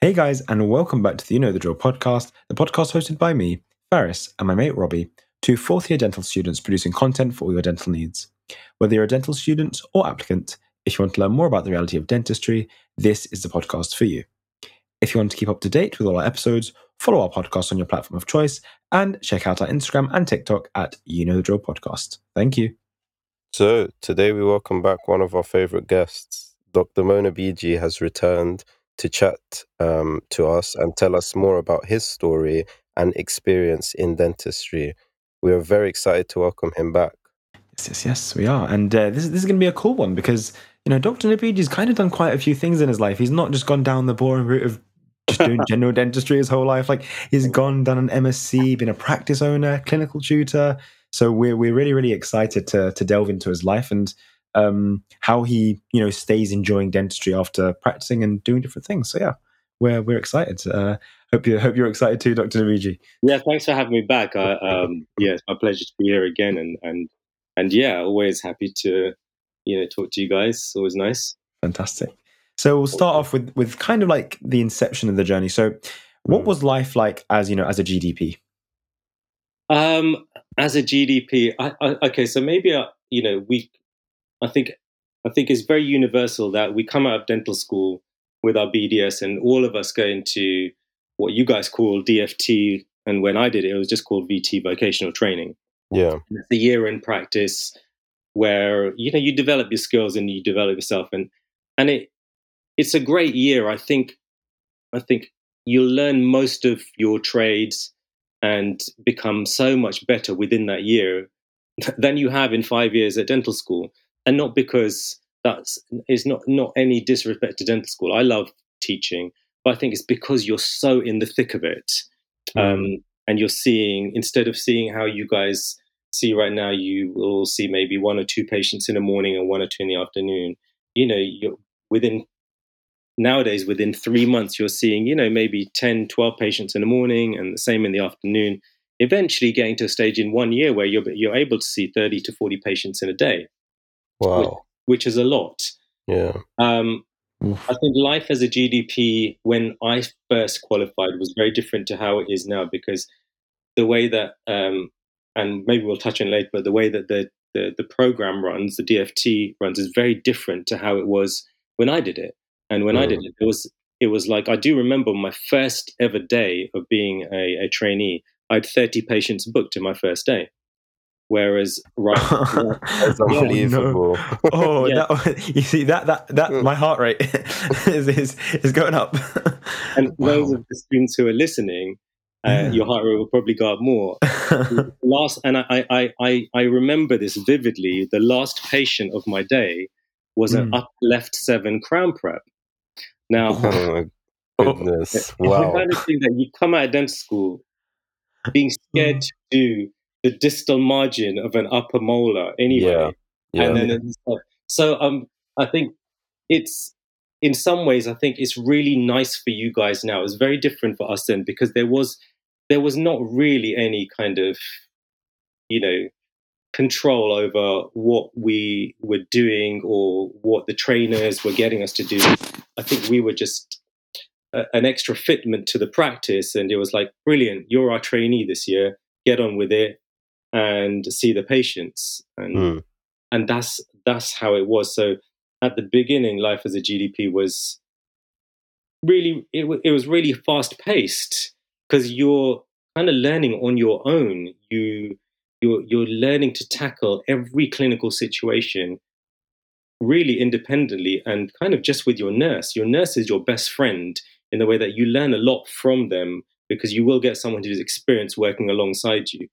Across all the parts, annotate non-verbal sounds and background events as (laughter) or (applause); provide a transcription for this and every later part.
Hey guys, and welcome back to the You Know the Drill podcast, the podcast hosted by me, Faris, and my mate Robbie, two fourth year dental students producing content for all your dental needs. Whether you're a dental student or applicant, if you want to learn more about the reality of dentistry, this is the podcast for you. If you want to keep up to date with all our episodes, follow our podcast on your platform of choice and check out our Instagram and TikTok at You Know the Drill Podcast. Thank you. So, today we welcome back one of our favorite guests. Dr. Mona BG has returned to chat um, to us and tell us more about his story and experience in dentistry. We are very excited to welcome him back. Yes, yes, yes, we are. And uh, this, this is going to be a cool one because, you know, Dr. Nabiji's kind of done quite a few things in his life. He's not just gone down the boring route of just doing (laughs) general dentistry his whole life. Like he's gone, done an MSc, been a practice owner, clinical tutor. So we're, we're really, really excited to, to delve into his life and um, how he you know stays enjoying dentistry after practicing and doing different things. So yeah, we're we're excited. Uh, hope you hope you're excited too, Dr. Naviji. Yeah, thanks for having me back. I, (laughs) um, yeah, it's my pleasure to be here again, and and and yeah, always happy to you know talk to you guys. It's always nice. Fantastic. So we'll start off with with kind of like the inception of the journey. So, what was life like as you know as a GDP? Um, as a GDP, I, I, okay, so maybe uh, you know we I think I think it's very universal that we come out of dental school with our BDS, and all of us go into what you guys call DFT, and when I did it, it was just called VT, vocational training. Yeah, the year in practice where you know you develop your skills and you develop yourself, and and it it's a great year. I think I think you'll learn most of your trades and become so much better within that year than you have in five years at dental school and not because that's is not not any disrespect to dental school. I love teaching, but I think it's because you're so in the thick of it, mm. um, and you're seeing instead of seeing how you guys see right now, you will see maybe one or two patients in the morning and one or two in the afternoon. You know, you're within nowadays within three months you're seeing you know maybe 10 12 patients in the morning and the same in the afternoon eventually getting to a stage in one year where you're, you're able to see 30 to 40 patients in a day Wow. Which, which is a lot. Yeah. Um, I think life as a GDP when I first qualified was very different to how it is now because the way that, um, and maybe we'll touch on later, but the way that the, the, the program runs, the DFT runs, is very different to how it was when I did it. And when mm. I did it, it was it was like I do remember my first ever day of being a, a trainee. I had 30 patients booked in my first day. Whereas right, (laughs) (laughs) that's unbelievable. Oh, no. oh yeah. that, (laughs) you see that that that my heart rate is, is is going up. and wow. those of the students who are listening, uh, yeah. your heart rate will probably go up more. last, and I, I I I remember this vividly. The last patient of my day was mm. an up left seven crown prep. Now, oh my goodness, wow! the kind of thing that you come out of dental school being scared mm. to do the distal margin of an upper molar anyway. Yeah. yeah. And then so um I think it's in some ways I think it's really nice for you guys now. It's very different for us then because there was there was not really any kind of you know control over what we were doing or what the trainers were getting us to do. I think we were just a, an extra fitment to the practice and it was like brilliant you're our trainee this year get on with it and see the patients. And mm. and that's that's how it was. So at the beginning life as a gdp was really it, it was really fast paced because you're kind of learning on your own. You you're you're learning to tackle every clinical situation really independently and kind of just with your nurse. Your nurse is your best friend in the way that you learn a lot from them because you will get someone who's experienced working alongside you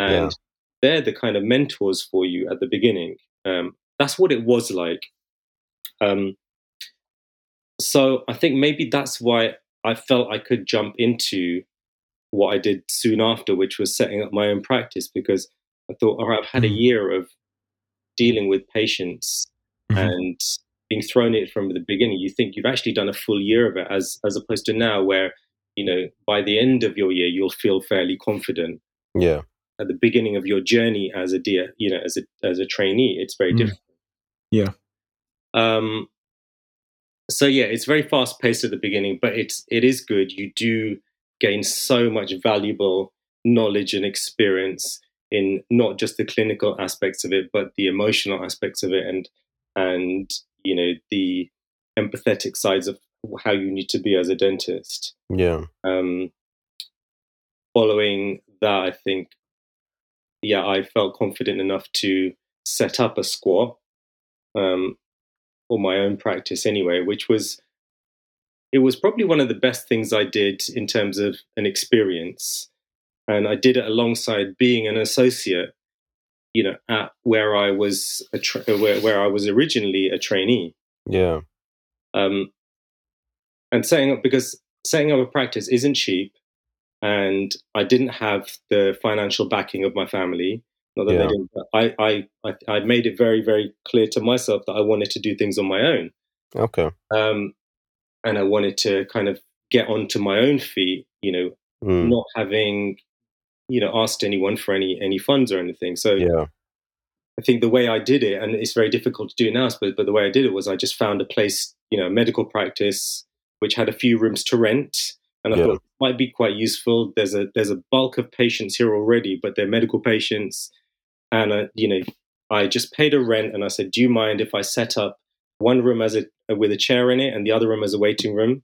and yeah. they're the kind of mentors for you at the beginning. Um, that's what it was like. Um, so I think maybe that's why I felt I could jump into what I did soon after, which was setting up my own practice because I thought, all right, I've had a mm-hmm. year of dealing with patients mm-hmm. and being thrown it from the beginning. You think you've actually done a full year of it, as as opposed to now, where you know by the end of your year you'll feel fairly confident. Yeah at the beginning of your journey as a dear, you know, as a as a trainee, it's very mm. different. Yeah. Um. so yeah, it's very fast paced at the beginning, but it's it is good. You do gain so much valuable knowledge and experience in not just the clinical aspects of it, but the emotional aspects of it, and and you know the empathetic sides of how you need to be as a dentist. Yeah. Um, following that, I think, yeah, I felt confident enough to set up a squat um, or my own practice anyway, which was it was probably one of the best things I did in terms of an experience. And I did it alongside being an associate, you know, at where I was a tra- where, where I was originally a trainee. Yeah. Um, and setting up because setting up a practice isn't cheap, and I didn't have the financial backing of my family. Not that yeah. they didn't. I, I, I, I made it very, very clear to myself that I wanted to do things on my own. Okay. Um, and I wanted to kind of get onto my own feet, you know, mm. not having, you know, asked anyone for any any funds or anything. So yeah. I think the way I did it, and it's very difficult to do now, but but the way I did it was I just found a place, you know, medical practice which had a few rooms to rent, and I yeah. thought it might be quite useful. There's a there's a bulk of patients here already, but they're medical patients, and uh, you know, I just paid a rent, and I said, "Do you mind if I set up one room as a with a chair in it and the other room as a waiting room?"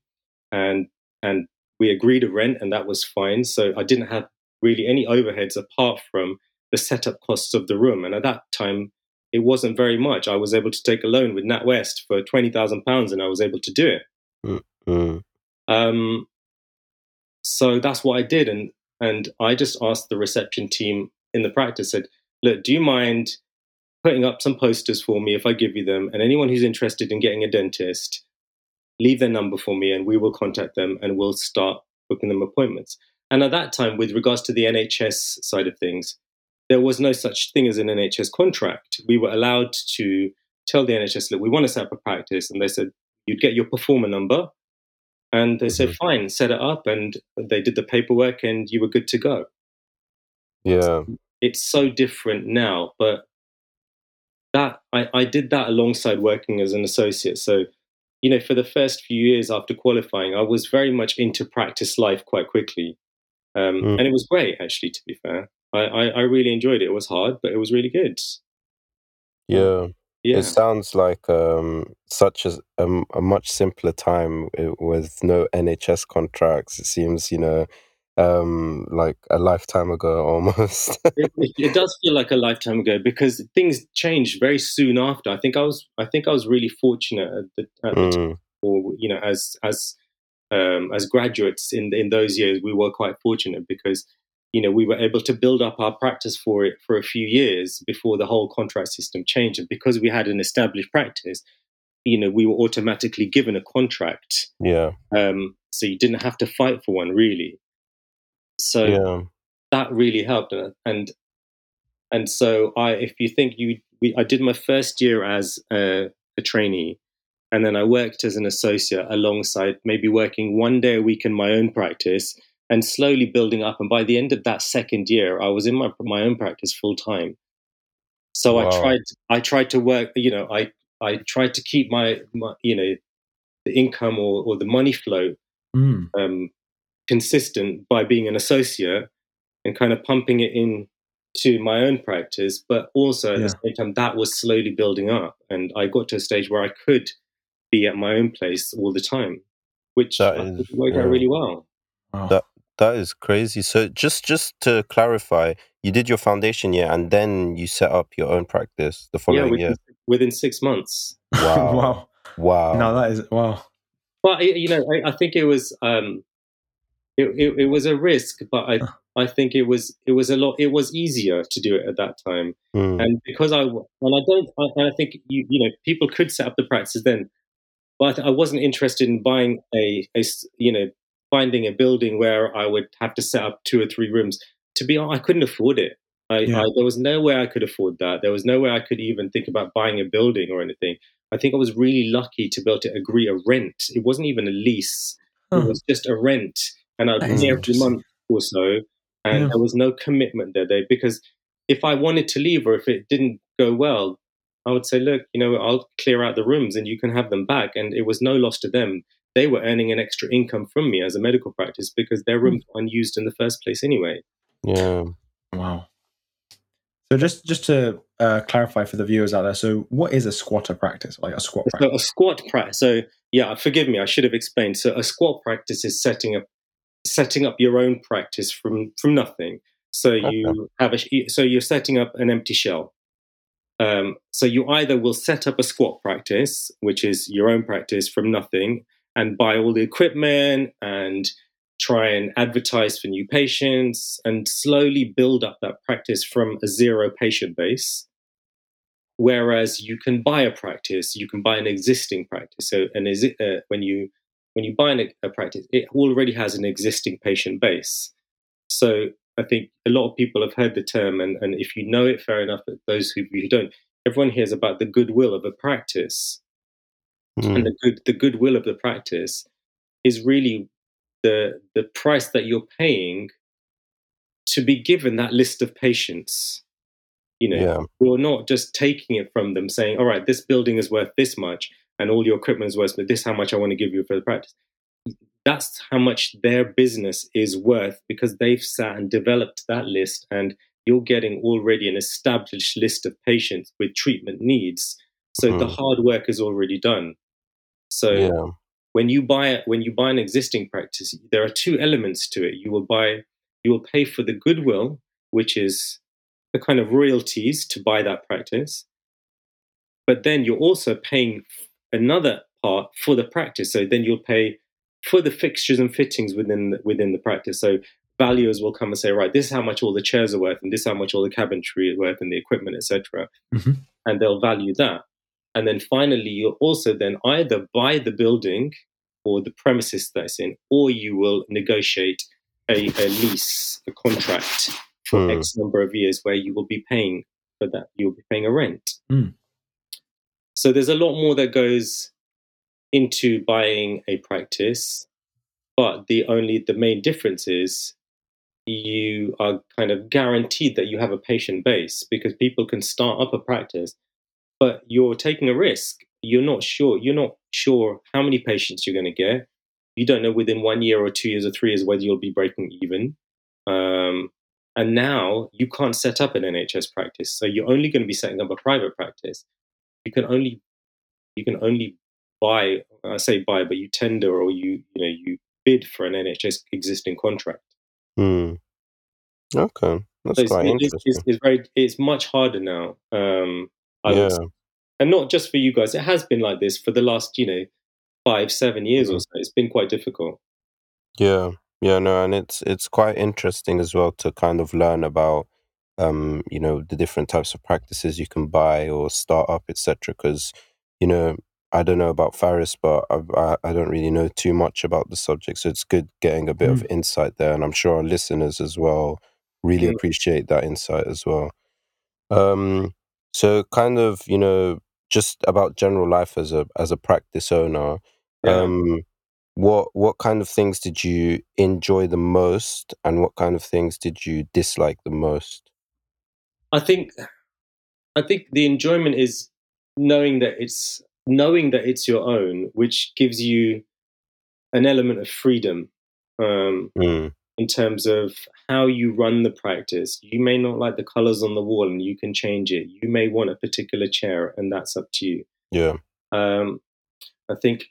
And and we agreed a rent, and that was fine. So I didn't have really any overheads apart from the setup costs of the room. And at that time, it wasn't very much. I was able to take a loan with NatWest for twenty thousand pounds, and I was able to do it. Mm. Um, so that's what I did, and and I just asked the reception team in the practice, said, "Look, do you mind putting up some posters for me if I give you them? And anyone who's interested in getting a dentist, leave their number for me, and we will contact them, and we'll start booking them appointments." And at that time, with regards to the NHS side of things, there was no such thing as an NHS contract. We were allowed to tell the NHS, look, we want to set up a practice. And they said, you'd get your performer number. And they said, mm-hmm. fine, set it up. And they did the paperwork and you were good to go. Yeah. It's so different now. But that I, I did that alongside working as an associate. So, you know, for the first few years after qualifying, I was very much into practice life quite quickly. Um, mm. And it was great, actually, to be fair. I, I, I, really enjoyed it. It was hard, but it was really good. Yeah. Yeah. It sounds like um, such a, a, a, much simpler time eh, with no NHS contracts. It seems, you know, um, like a lifetime ago (laughs) almost. it, it, does feel like a lifetime ago because things changed very soon after. I think I was, I think I was really fortunate at the, at the mm. time, or you know, as as um, as graduates in in those years, we were quite fortunate because you know, we were able to build up our practice for it for a few years before the whole contract system changed. And because we had an established practice, you know, we were automatically given a contract. Yeah. Um, so you didn't have to fight for one really. So yeah. that really helped. And and so I, if you think you, we, I did my first year as a, a trainee, and then I worked as an associate alongside maybe working one day a week in my own practice and slowly building up. And by the end of that second year, I was in my my own practice full time. So wow. I tried I tried to work. You know, I I tried to keep my, my you know the income or, or the money flow mm. um, consistent by being an associate and kind of pumping it in to my own practice, but also at yeah. the same time that was slowly building up, and I got to a stage where I could be at my own place all the time, which worked yeah. out really well. Wow. That that is crazy. So just just to clarify, you did your foundation year and then you set up your own practice the following yeah, within, year. Within six months. Wow. (laughs) wow. Wow. No, that is wow. But you know, I, I think it was um, it, it, it, was a risk, but I I think it was it was a lot. It was easier to do it at that time, mm. and because I and I don't I, I think you you know people could set up the practices then, but I wasn't interested in buying a, a you know finding a building where I would have to set up two or three rooms. To be honest, I couldn't afford it. I, yeah. I, there was no way I could afford that. There was no way I could even think about buying a building or anything. I think I was really lucky to be able to agree a rent. It wasn't even a lease; it was just a rent, and I'd pay every month or so. And yeah. there was no commitment there, there because if I wanted to leave or if it didn't go well, I would say, look, you know, I'll clear out the rooms and you can have them back. And it was no loss to them. They were earning an extra income from me as a medical practice because their rooms were unused in the first place anyway. Yeah. Wow. So just just to uh, clarify for the viewers out there, so what is a squatter practice, like a squat practice? So a squat practice. So yeah, forgive me, I should have explained. So a squat practice is setting up setting up your own practice from from nothing. So you okay. have a so you're setting up an empty shell. Um, so you either will set up a squat practice, which is your own practice from nothing, and buy all the equipment and try and advertise for new patients and slowly build up that practice from a zero patient base. Whereas you can buy a practice, you can buy an existing practice. So, and is it uh, when you when you buy a practice, it already has an existing patient base. So, I think a lot of people have heard the term, and, and if you know it, fair enough. But those who, who don't, everyone hears about the goodwill of a practice, mm. and the good the goodwill of the practice is really the the price that you're paying to be given that list of patients. You know, yeah. you're not just taking it from them saying, all right, this building is worth this much and all your equipment is worth this how much I want to give you for the practice. That's how much their business is worth because they've sat and developed that list and you're getting already an established list of patients with treatment needs. So mm. the hard work is already done. So yeah when you buy when you buy an existing practice, there are two elements to it. You will buy you will pay for the goodwill, which is the kind of royalties to buy that practice. But then you're also paying another part for the practice. So then you'll pay for the fixtures and fittings within the, within the practice. So valuers will come and say, right, this is how much all the chairs are worth, and this is how much all the cabinetry is worth, and the equipment, etc. Mm-hmm. And they'll value that. And then finally, you'll also then either buy the building or the premises that's in, or you will negotiate a, a lease, a contract for hmm. X number of years where you will be paying for that. You'll be paying a rent. Hmm. So there's a lot more that goes into buying a practice, but the only the main difference is you are kind of guaranteed that you have a patient base because people can start up a practice but you're taking a risk. You're not sure. You're not sure how many patients you're going to get. You don't know within one year or two years or three years whether you'll be breaking even. Um, and now you can't set up an NHS practice, so you're only going to be setting up a private practice. You can only you can only buy. I say buy, but you tender or you you know you bid for an NHS existing contract. Hmm. Okay, that's so quite it's, interesting. It's, it's, very it's much harder now. Um, I yeah. Would, and not just for you guys. It has been like this for the last, you know, five, seven years mm-hmm. or so. It's been quite difficult. Yeah, yeah, no, and it's it's quite interesting as well to kind of learn about, um, you know, the different types of practices you can buy or start up, etc. Because, you know, I don't know about Faris, but I, I, don't really know too much about the subject, so it's good getting a bit mm. of insight there, and I'm sure our listeners as well really mm. appreciate that insight as well. Um, so kind of, you know, just about general life as a as a practice owner. Yeah. Um what what kind of things did you enjoy the most and what kind of things did you dislike the most? I think I think the enjoyment is knowing that it's knowing that it's your own, which gives you an element of freedom. Um, mm in terms of how you run the practice. You may not like the colors on the wall and you can change it. You may want a particular chair and that's up to you. Yeah. Um, I think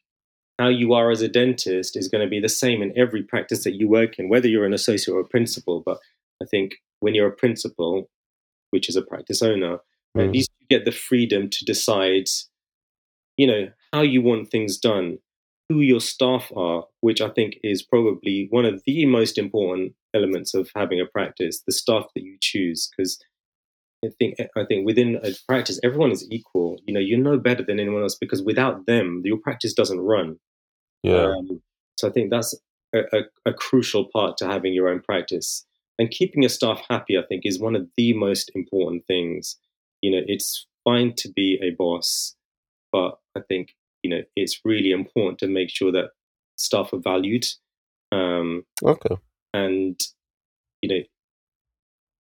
how you are as a dentist is going to be the same in every practice that you work in, whether you're an associate or a principal. But I think when you're a principal, which is a practice owner, mm. at least you get the freedom to decide, you know, how you want things done who your staff are, which I think is probably one of the most important elements of having a practice, the staff that you choose. Because I think I think within a practice, everyone is equal. You know, you know better than anyone else because without them, your practice doesn't run. Yeah. Um, so I think that's a, a, a crucial part to having your own practice. And keeping your staff happy, I think, is one of the most important things. You know, it's fine to be a boss, but I think you know it's really important to make sure that staff are valued. Um, okay. And you know,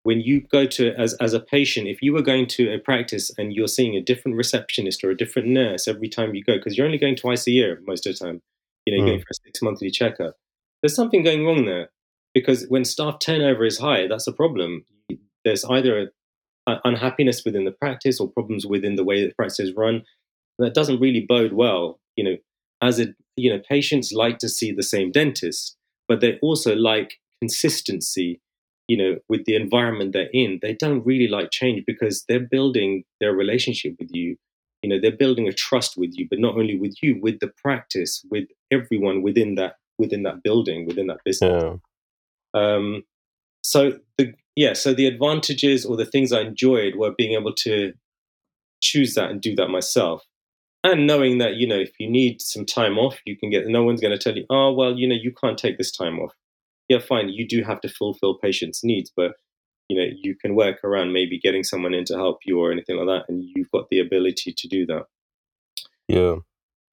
when you go to as as a patient, if you were going to a practice and you're seeing a different receptionist or a different nurse every time you go, because you're only going twice a year most of the time, you know, mm. going for a six monthly checkup. There's something going wrong there because when staff turnover is high, that's a problem. There's either a, a unhappiness within the practice or problems within the way the practice is run. That doesn't really bode well. You know, as a you know, patients like to see the same dentist, but they also like consistency you know with the environment they're in they don't really like change because they're building their relationship with you you know they're building a trust with you but not only with you with the practice with everyone within that within that building within that business yeah. um so the yeah so the advantages or the things i enjoyed were being able to choose that and do that myself and knowing that you know if you need some time off you can get no one's going to tell you oh well you know you can't take this time off yeah, fine, you do have to fulfill patients' needs, but you know, you can work around maybe getting someone in to help you or anything like that, and you've got the ability to do that. Yeah.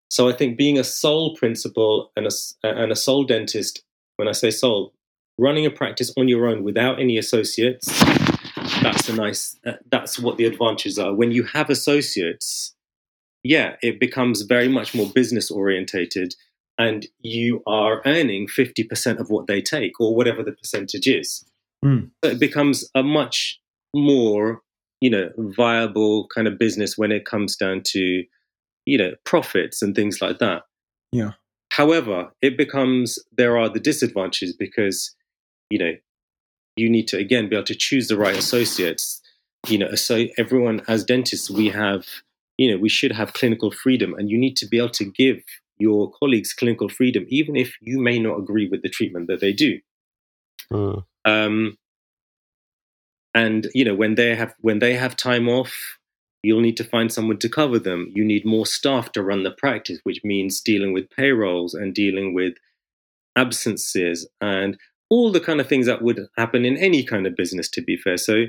So I think being a sole principal and a and a sole dentist, when I say sole, running a practice on your own without any associates, that's a nice. Uh, that's what the advantages are. When you have associates, yeah, it becomes very much more business orientated and you are earning 50% of what they take or whatever the percentage is. Mm. So it becomes a much more, you know, viable kind of business when it comes down to, you know, profits and things like that. Yeah. However, it becomes there are the disadvantages because, you know, you need to again be able to choose the right associates. You know, so everyone as dentists, we have, you know, we should have clinical freedom and you need to be able to give your colleagues clinical freedom, even if you may not agree with the treatment that they do. Mm. Um, and you know when they have when they have time off, you'll need to find someone to cover them. You need more staff to run the practice, which means dealing with payrolls and dealing with absences and all the kind of things that would happen in any kind of business. To be fair, so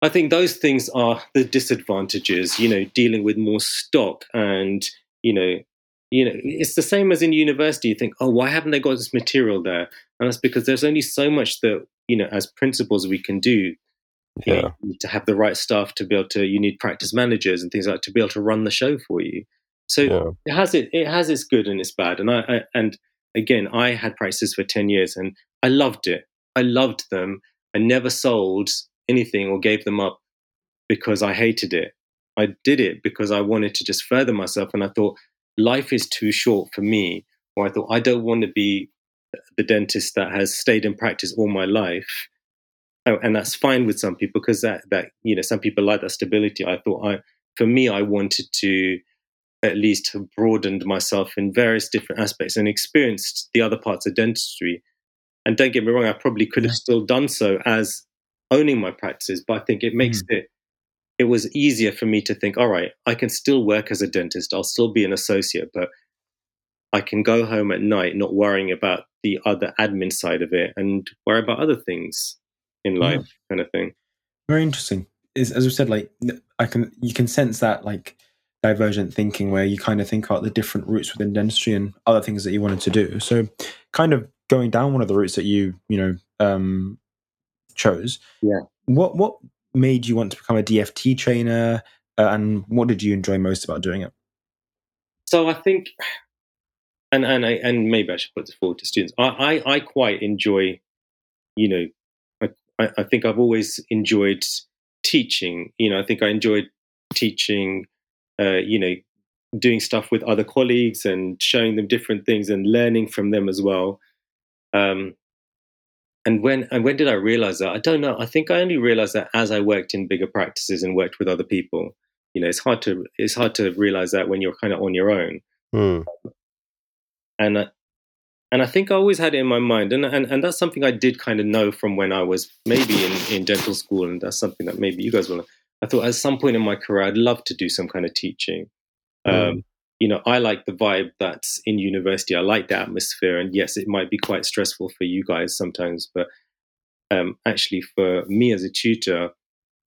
I think those things are the disadvantages. You know, dealing with more stock and you know you know it's the same as in university you think oh why haven't they got this material there and that's because there's only so much that you know as principals we can do yeah. You need to have the right staff to be able to you need practice managers and things like to be able to run the show for you so yeah. it has it it has its good and its bad and I, I and again i had practices for 10 years and i loved it i loved them i never sold anything or gave them up because i hated it i did it because i wanted to just further myself and i thought life is too short for me. Or I thought, I don't want to be the dentist that has stayed in practice all my life. Oh, and that's fine with some people because that, that, you know, some people like that stability. I thought I, for me, I wanted to at least have broadened myself in various different aspects and experienced the other parts of dentistry. And don't get me wrong, I probably could have still done so as owning my practices, but I think it makes mm. it it was easier for me to think, all right, I can still work as a dentist. I'll still be an associate, but I can go home at night not worrying about the other admin side of it and worry about other things in life, yeah. kind of thing. Very interesting. Is as we said, like I can you can sense that like divergent thinking where you kind of think about the different routes within dentistry and other things that you wanted to do. So kind of going down one of the routes that you, you know, um chose. Yeah. What what made you want to become a DFT trainer, uh, and what did you enjoy most about doing it? So I think, and and I, and maybe I should put this forward to students. I I, I quite enjoy, you know, I, I think I've always enjoyed teaching. You know, I think I enjoyed teaching. Uh, you know, doing stuff with other colleagues and showing them different things and learning from them as well. Um, and when and when did I realize that? I don't know. I think I only realized that as I worked in bigger practices and worked with other people. You know, it's hard to it's hard to realize that when you're kind of on your own. Mm. And I, and I think I always had it in my mind, and, and and that's something I did kind of know from when I was maybe in, in dental school, and that's something that maybe you guys will. I thought at some point in my career I'd love to do some kind of teaching. Mm. Um, you know, I like the vibe that's in university. I like the atmosphere, and yes, it might be quite stressful for you guys sometimes, but um, actually, for me as a tutor,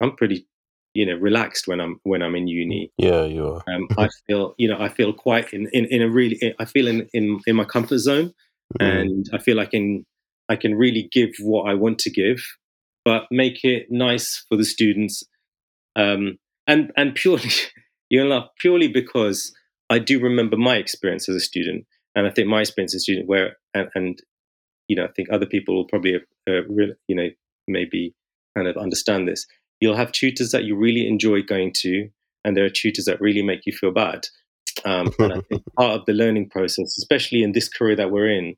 I'm pretty, you know, relaxed when I'm when I'm in uni. Yeah, you are. um, (laughs) I feel, you know, I feel quite in in, in a really, I feel in, in in my comfort zone, mm. and I feel like in I can really give what I want to give, but make it nice for the students. Um, and and purely, (laughs) you know, purely because I do remember my experience as a student, and I think my experience as a student, where and, and you know, I think other people will probably, uh, really, you know, maybe kind of understand this. You'll have tutors that you really enjoy going to, and there are tutors that really make you feel bad. Um, and I think (laughs) part of the learning process, especially in this career that we're in,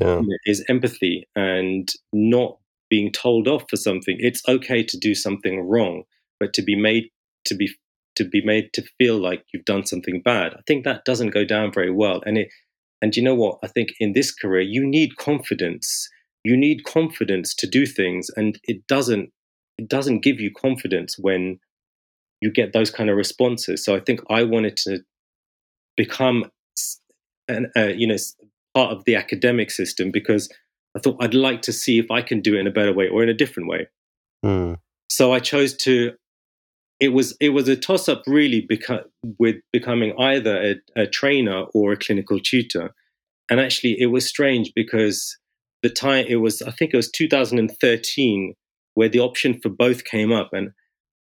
yeah. is empathy and not being told off for something. It's okay to do something wrong, but to be made to be to be made to feel like you've done something bad. I think that doesn't go down very well. And it and you know what? I think in this career you need confidence. You need confidence to do things, and it doesn't it doesn't give you confidence when you get those kind of responses. So I think I wanted to become an, uh, you know part of the academic system because I thought I'd like to see if I can do it in a better way or in a different way. Mm. So I chose to. It was it was a toss up really with becoming either a, a trainer or a clinical tutor, and actually it was strange because the time it was I think it was 2013 where the option for both came up, and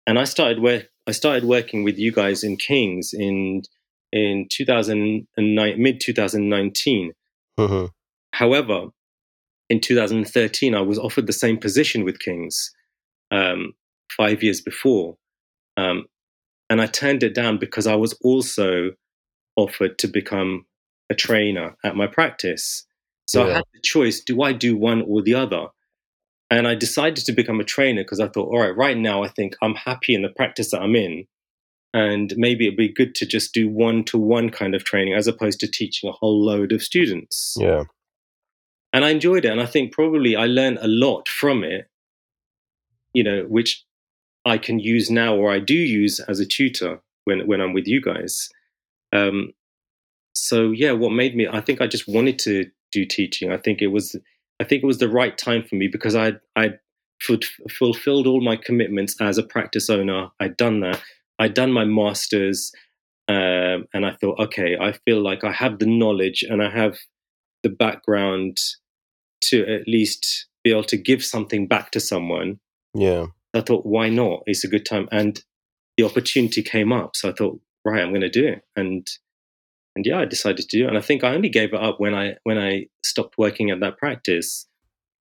and I started work I started working with you guys in King's in in 2009 mid 2019. Mm-hmm. However, in 2013, I was offered the same position with King's um, five years before. Um, and I turned it down because I was also offered to become a trainer at my practice. So yeah. I had the choice do I do one or the other? And I decided to become a trainer because I thought, all right, right now I think I'm happy in the practice that I'm in. And maybe it'd be good to just do one to one kind of training as opposed to teaching a whole load of students. Yeah and I enjoyed it. And I think probably I learned a lot from it, you know, which I can use now or I do use as a tutor when when I'm with you guys. Um, so yeah, what made me? I think I just wanted to do teaching. I think it was I think it was the right time for me because I I fulfilled all my commitments as a practice owner. I'd done that. I'd done my masters, um, and I thought, okay, I feel like I have the knowledge and I have the background to at least be able to give something back to someone. Yeah. I thought, why not? It's a good time. And the opportunity came up. So I thought, right, I'm going to do it. And and yeah, I decided to do it. And I think I only gave it up when I when I stopped working at that practice.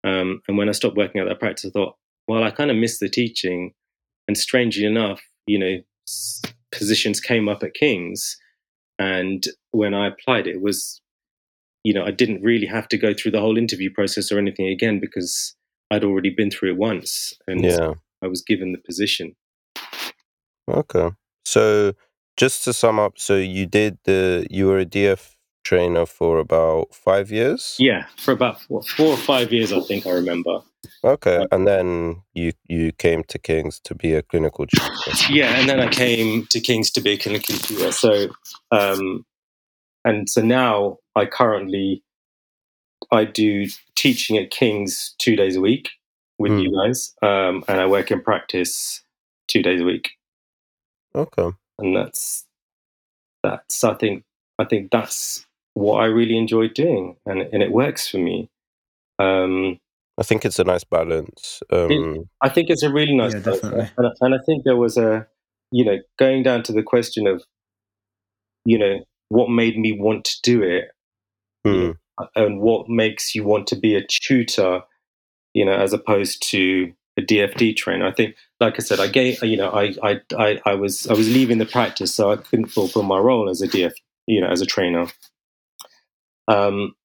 Um, and when I stopped working at that practice, I thought, well, I kind of missed the teaching. And strangely enough, you know, positions came up at King's. And when I applied, it was you know, I didn't really have to go through the whole interview process or anything again because I'd already been through it once and yeah. I was given the position. Okay. So just to sum up, so you did the you were a DF trainer for about five years? Yeah, for about four, four or five years, I think I remember. Okay, uh, and then you you came to King's to be a clinical tutor. Yeah, and then I came to King's to be a clinical tutor. So um, and so now I currently I do teaching at King's two days a week with mm. you guys, um, and I work in practice two days a week. Okay, and that's that's I think I think that's what I really enjoy doing, and and it works for me. Um, I think it's a nice balance. Um, it, I think it's a really nice yeah, balance, and, and I think there was a you know going down to the question of you know what made me want to do it mm. and what makes you want to be a tutor you know as opposed to a DFT trainer. I think like i said i gave you know I, I i i was i was leaving the practice so i couldn't fulfill my role as a df you know as a trainer. Um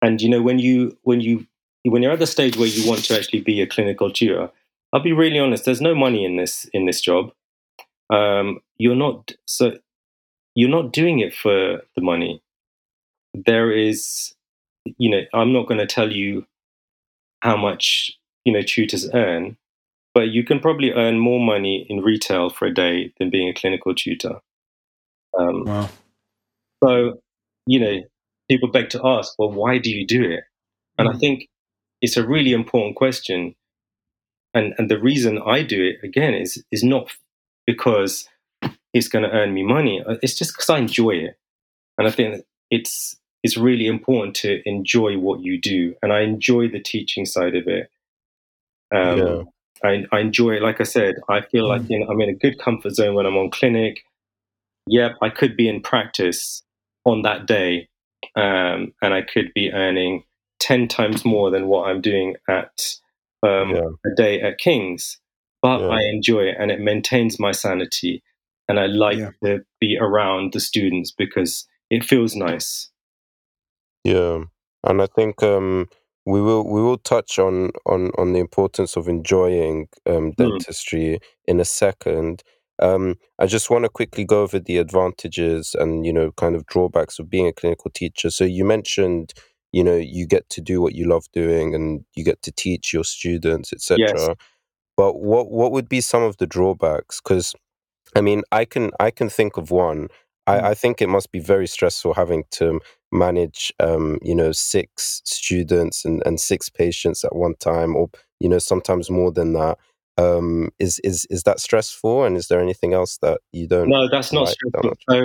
and you know when you when you when you're at the stage where you want to actually be a clinical tutor i'll be really honest there's no money in this in this job. Um, you're not so you're not doing it for the money. There is, you know, I'm not going to tell you how much, you know, tutors earn, but you can probably earn more money in retail for a day than being a clinical tutor. Um, wow. So, you know, people beg to ask, well, why do you do it? And mm. I think it's a really important question. And, and the reason I do it again is is not because it's going to earn me money. Uh, it's just because I enjoy it, and I think it's it's really important to enjoy what you do, and I enjoy the teaching side of it. Um, yeah. I, I, enjoy it. Like I said, I feel like you know, I'm in a good comfort zone when I'm on clinic. Yep, I could be in practice on that day, um, and I could be earning ten times more than what I'm doing at um, yeah. a day at King's. But yeah. I enjoy it, and it maintains my sanity, and I like yeah. to be around the students because it feels nice. Yeah, and I think um, we will we will touch on on on the importance of enjoying um, hmm. dentistry mm. in a second. Um, I just want to quickly go over the advantages and you know kind of drawbacks of being a clinical teacher. So you mentioned you know you get to do what you love doing and you get to teach your students, etc. Yes. But what what would be some of the drawbacks? Because I mean, I can I can think of one. I, mm. I think it must be very stressful having to manage, um, you know, six students and, and six patients at one time, or you know, sometimes more than that. Um, is is is that stressful? And is there anything else that you don't? No, that's not like stressful. So,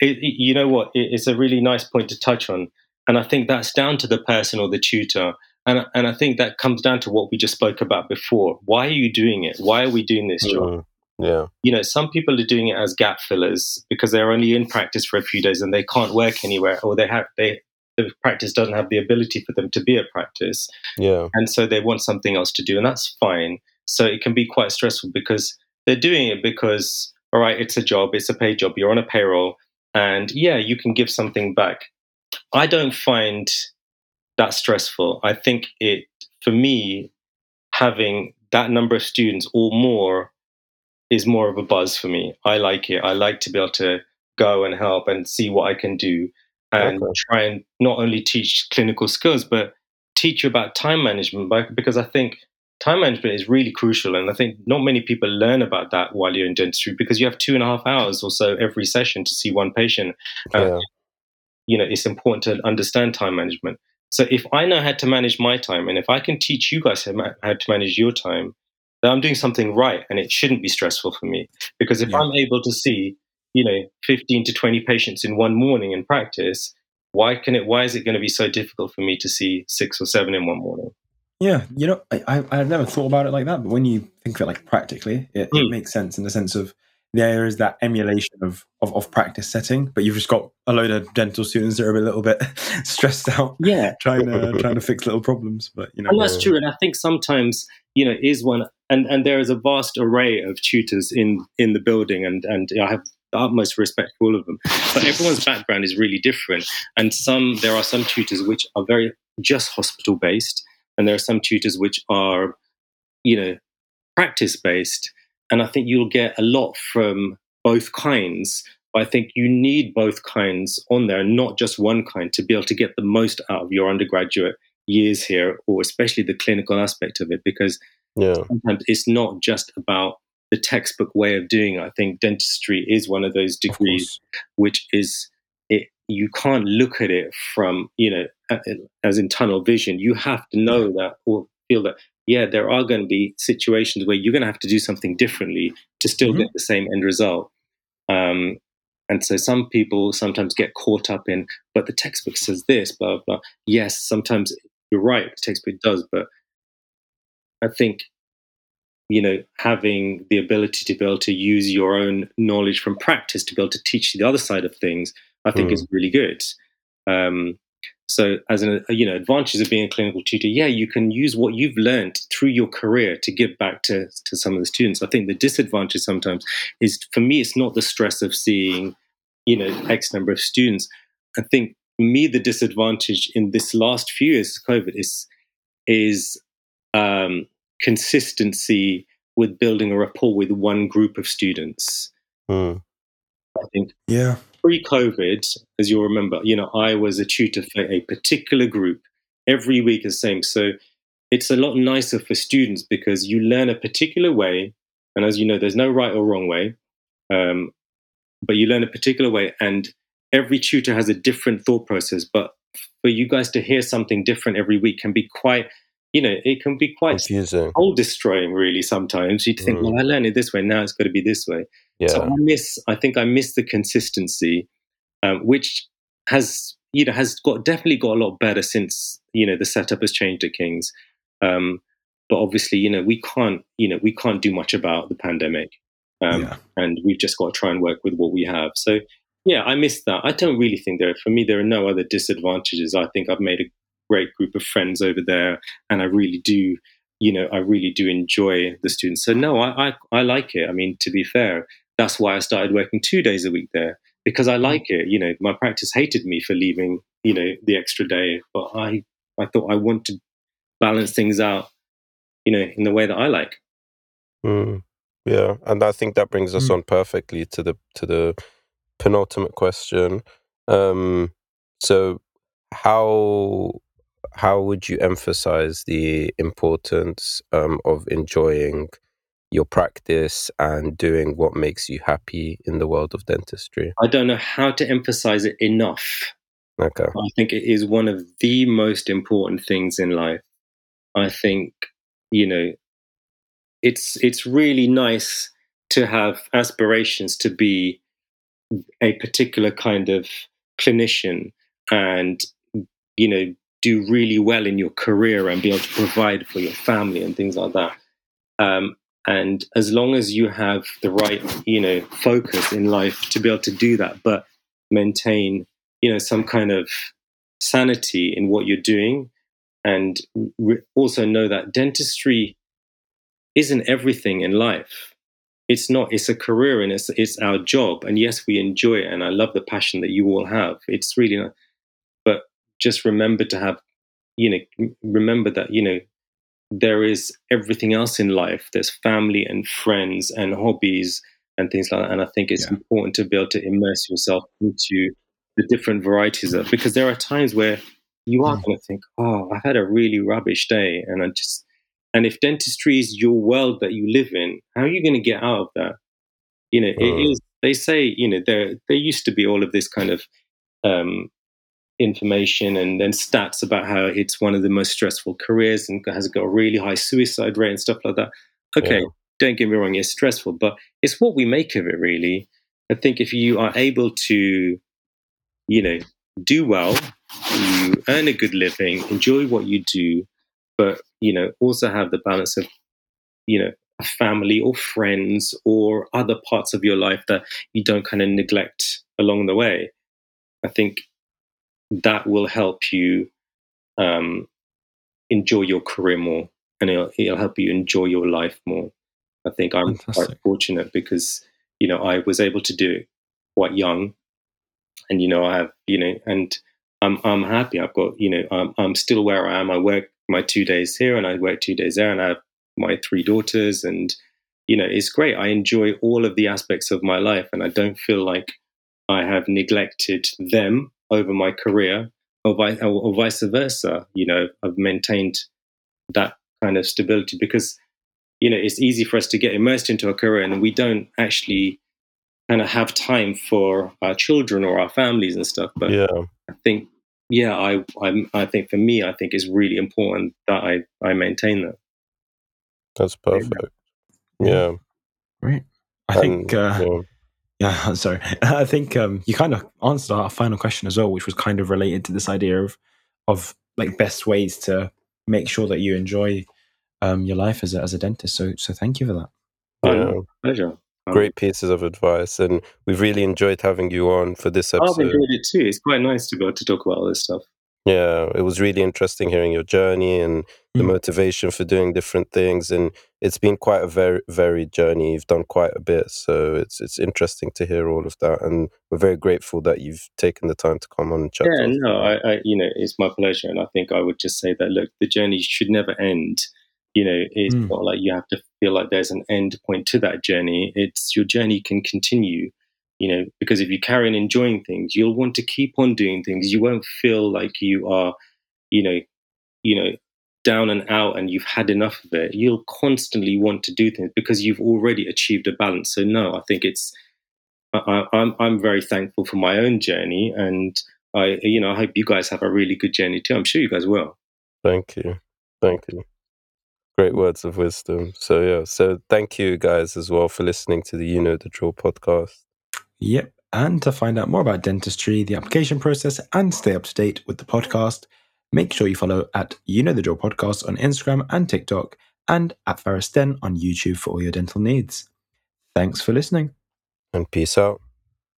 it, it, you know what? It, it's a really nice point to touch on, and I think that's down to the person or the tutor. And, and I think that comes down to what we just spoke about before. Why are you doing it? Why are we doing this job? Mm. Yeah. You know, some people are doing it as gap fillers because they're only in practice for a few days and they can't work anywhere or they have they the practice doesn't have the ability for them to be at practice. Yeah. And so they want something else to do and that's fine. So it can be quite stressful because they're doing it because all right, it's a job, it's a paid job, you're on a payroll and yeah, you can give something back. I don't find that stressful. I think it for me having that number of students or more is more of a buzz for me. I like it. I like to be able to go and help and see what I can do and okay. try and not only teach clinical skills, but teach you about time management because I think time management is really crucial. And I think not many people learn about that while you're in dentistry because you have two and a half hours or so every session to see one patient. Yeah. Uh, you know, it's important to understand time management. So if I know how to manage my time and if I can teach you guys how to manage your time, that I'm doing something right and it shouldn't be stressful for me. Because if yeah. I'm able to see, you know, 15 to 20 patients in one morning in practice, why can it why is it going to be so difficult for me to see six or seven in one morning? Yeah, you know, I, I have never thought about it like that, but when you think of it like practically, it, mm. it hmm. makes sense in the sense of there is that emulation of, of, of practice setting, but you've just got a load of dental students that are a little bit (laughs) stressed out, yeah, trying to trying to fix little problems. But you know, and that's true. And I think sometimes you know is one, and and there is a vast array of tutors in in the building, and and I have the utmost respect for all of them. But everyone's background is really different, and some there are some tutors which are very just hospital based, and there are some tutors which are, you know, practice based and I think you'll get a lot from both kinds. But I think you need both kinds on there, not just one kind, to be able to get the most out of your undergraduate years here, or especially the clinical aspect of it, because yeah. sometimes it's not just about the textbook way of doing it. I think dentistry is one of those degrees which is it. You can't look at it from you know as in tunnel vision. You have to know that or feel that yeah, there are going to be situations where you're going to have to do something differently to still mm-hmm. get the same end result. Um, and so some people sometimes get caught up in, but the textbook says this, blah, blah. Yes, sometimes you're right, the textbook does, but I think, you know, having the ability to be able to use your own knowledge from practice to be able to teach the other side of things, I think mm. is really good. Um, so, as an you know, advantages of being a clinical tutor, yeah, you can use what you've learned through your career to give back to to some of the students. I think the disadvantage sometimes is for me, it's not the stress of seeing, you know, X number of students. I think for me, the disadvantage in this last few years of COVID is is um, consistency with building a rapport with one group of students. Mm. I think, yeah, pre-COVID, as you'll remember, you know, I was a tutor for a particular group every week the same. So it's a lot nicer for students because you learn a particular way, and as you know, there's no right or wrong way, um, but you learn a particular way, and every tutor has a different thought process. But for you guys to hear something different every week can be quite you know, it can be quite soul destroying, really. Sometimes You'd think, mm. well, I learned it this way, now it's got to be this way. Yeah. So I miss, I think I miss the consistency, um, which has, you know, has got definitely got a lot better since, you know, the setup has changed at King's. Um, but obviously, you know, we can't, you know, we can't do much about the pandemic, um, yeah. and we've just got to try and work with what we have. So, yeah, I miss that. I don't really think there. For me, there are no other disadvantages. I think I've made a great group of friends over there, and I really do, you know, I really do enjoy the students. So, no, I, I, I like it. I mean, to be fair, that's why I started working two days a week there because I like it. You know, my practice hated me for leaving, you know, the extra day, but I, I thought I want to balance things out you know, in the way that I like. Mm, yeah, and I think that brings us mm. on perfectly to the to the penultimate question. Um, so, how how would you emphasize the importance um, of enjoying your practice and doing what makes you happy in the world of dentistry? I don't know how to emphasize it enough. Okay. I think it is one of the most important things in life. I think you know, it's it's really nice to have aspirations to be a particular kind of clinician and you know do really well in your career and be able to provide for your family and things like that um, and as long as you have the right you know focus in life to be able to do that but maintain you know some kind of sanity in what you're doing and re- also know that dentistry isn't everything in life. It's not. It's a career and it's it's our job. And yes, we enjoy it, and I love the passion that you all have. It's really not. But just remember to have, you know, remember that you know there is everything else in life. There's family and friends and hobbies and things like that. And I think it's yeah. important to be able to immerse yourself into the different varieties of because there are times where you are mm. going to think, oh, I've had a really rubbish day. And I just, and if dentistry is your world that you live in, how are you going to get out of that? You know, mm. it is, they say, you know, there, there used to be all of this kind of um, information and then stats about how it's one of the most stressful careers and has got a really high suicide rate and stuff like that. Okay, yeah. don't get me wrong, it's stressful, but it's what we make of it, really. I think if you are able to, you know, do well, you earn a good living, enjoy what you do, but you know also have the balance of you know family or friends or other parts of your life that you don't kind of neglect along the way. I think that will help you um, enjoy your career more, and it'll, it'll, help you enjoy your life more. I think I'm Fantastic. quite fortunate because you know I was able to do it quite young and you know I have you know and I'm I'm happy. I've got you know I'm I'm still where I am. I work my two days here and I work two days there, and I have my three daughters, and you know it's great. I enjoy all of the aspects of my life, and I don't feel like I have neglected them over my career, or, vice, or vice versa. You know, I've maintained that kind of stability because you know it's easy for us to get immersed into a career, and we don't actually kind of have time for our children or our families and stuff. But yeah. I think, yeah, I, I, I think for me, I think it's really important that I, I maintain that. That's perfect. Yeah. right. I and, think, uh, yeah. Yeah, I'm (laughs) sorry. (laughs) I think um, you kind of answered our final question as well, which was kind of related to this idea of, of like best ways to make sure that you enjoy um, your life as a, as a dentist. So, so thank you for that. Yeah. pleasure. Um, Great pieces of advice, and we've really enjoyed having you on for this episode. I've enjoyed it too. It's quite nice to be able to talk about all this stuff. Yeah, it was really interesting hearing your journey and the mm. motivation for doing different things, and it's been quite a very varied journey. You've done quite a bit, so it's it's interesting to hear all of that, and we're very grateful that you've taken the time to come on and chat. Yeah, no, I, I, you know, it's my pleasure, and I think I would just say that look, the journey should never end you know it's mm. not like you have to feel like there's an end point to that journey it's your journey can continue you know because if you carry on enjoying things you'll want to keep on doing things you won't feel like you are you know you know down and out and you've had enough of it you'll constantly want to do things because you've already achieved a balance so no i think it's I, I'm I'm very thankful for my own journey, and I you know I hope you guys have a really good journey too. I'm sure you guys will. Thank you, thank you. Great words of wisdom. So yeah, so thank you guys as well for listening to the You Know the Drill podcast. Yep. And to find out more about dentistry, the application process, and stay up to date with the podcast, make sure you follow at You Know the Drill podcast on Instagram and TikTok and at Ferris Dent on YouTube for all your dental needs. Thanks for listening. And peace out.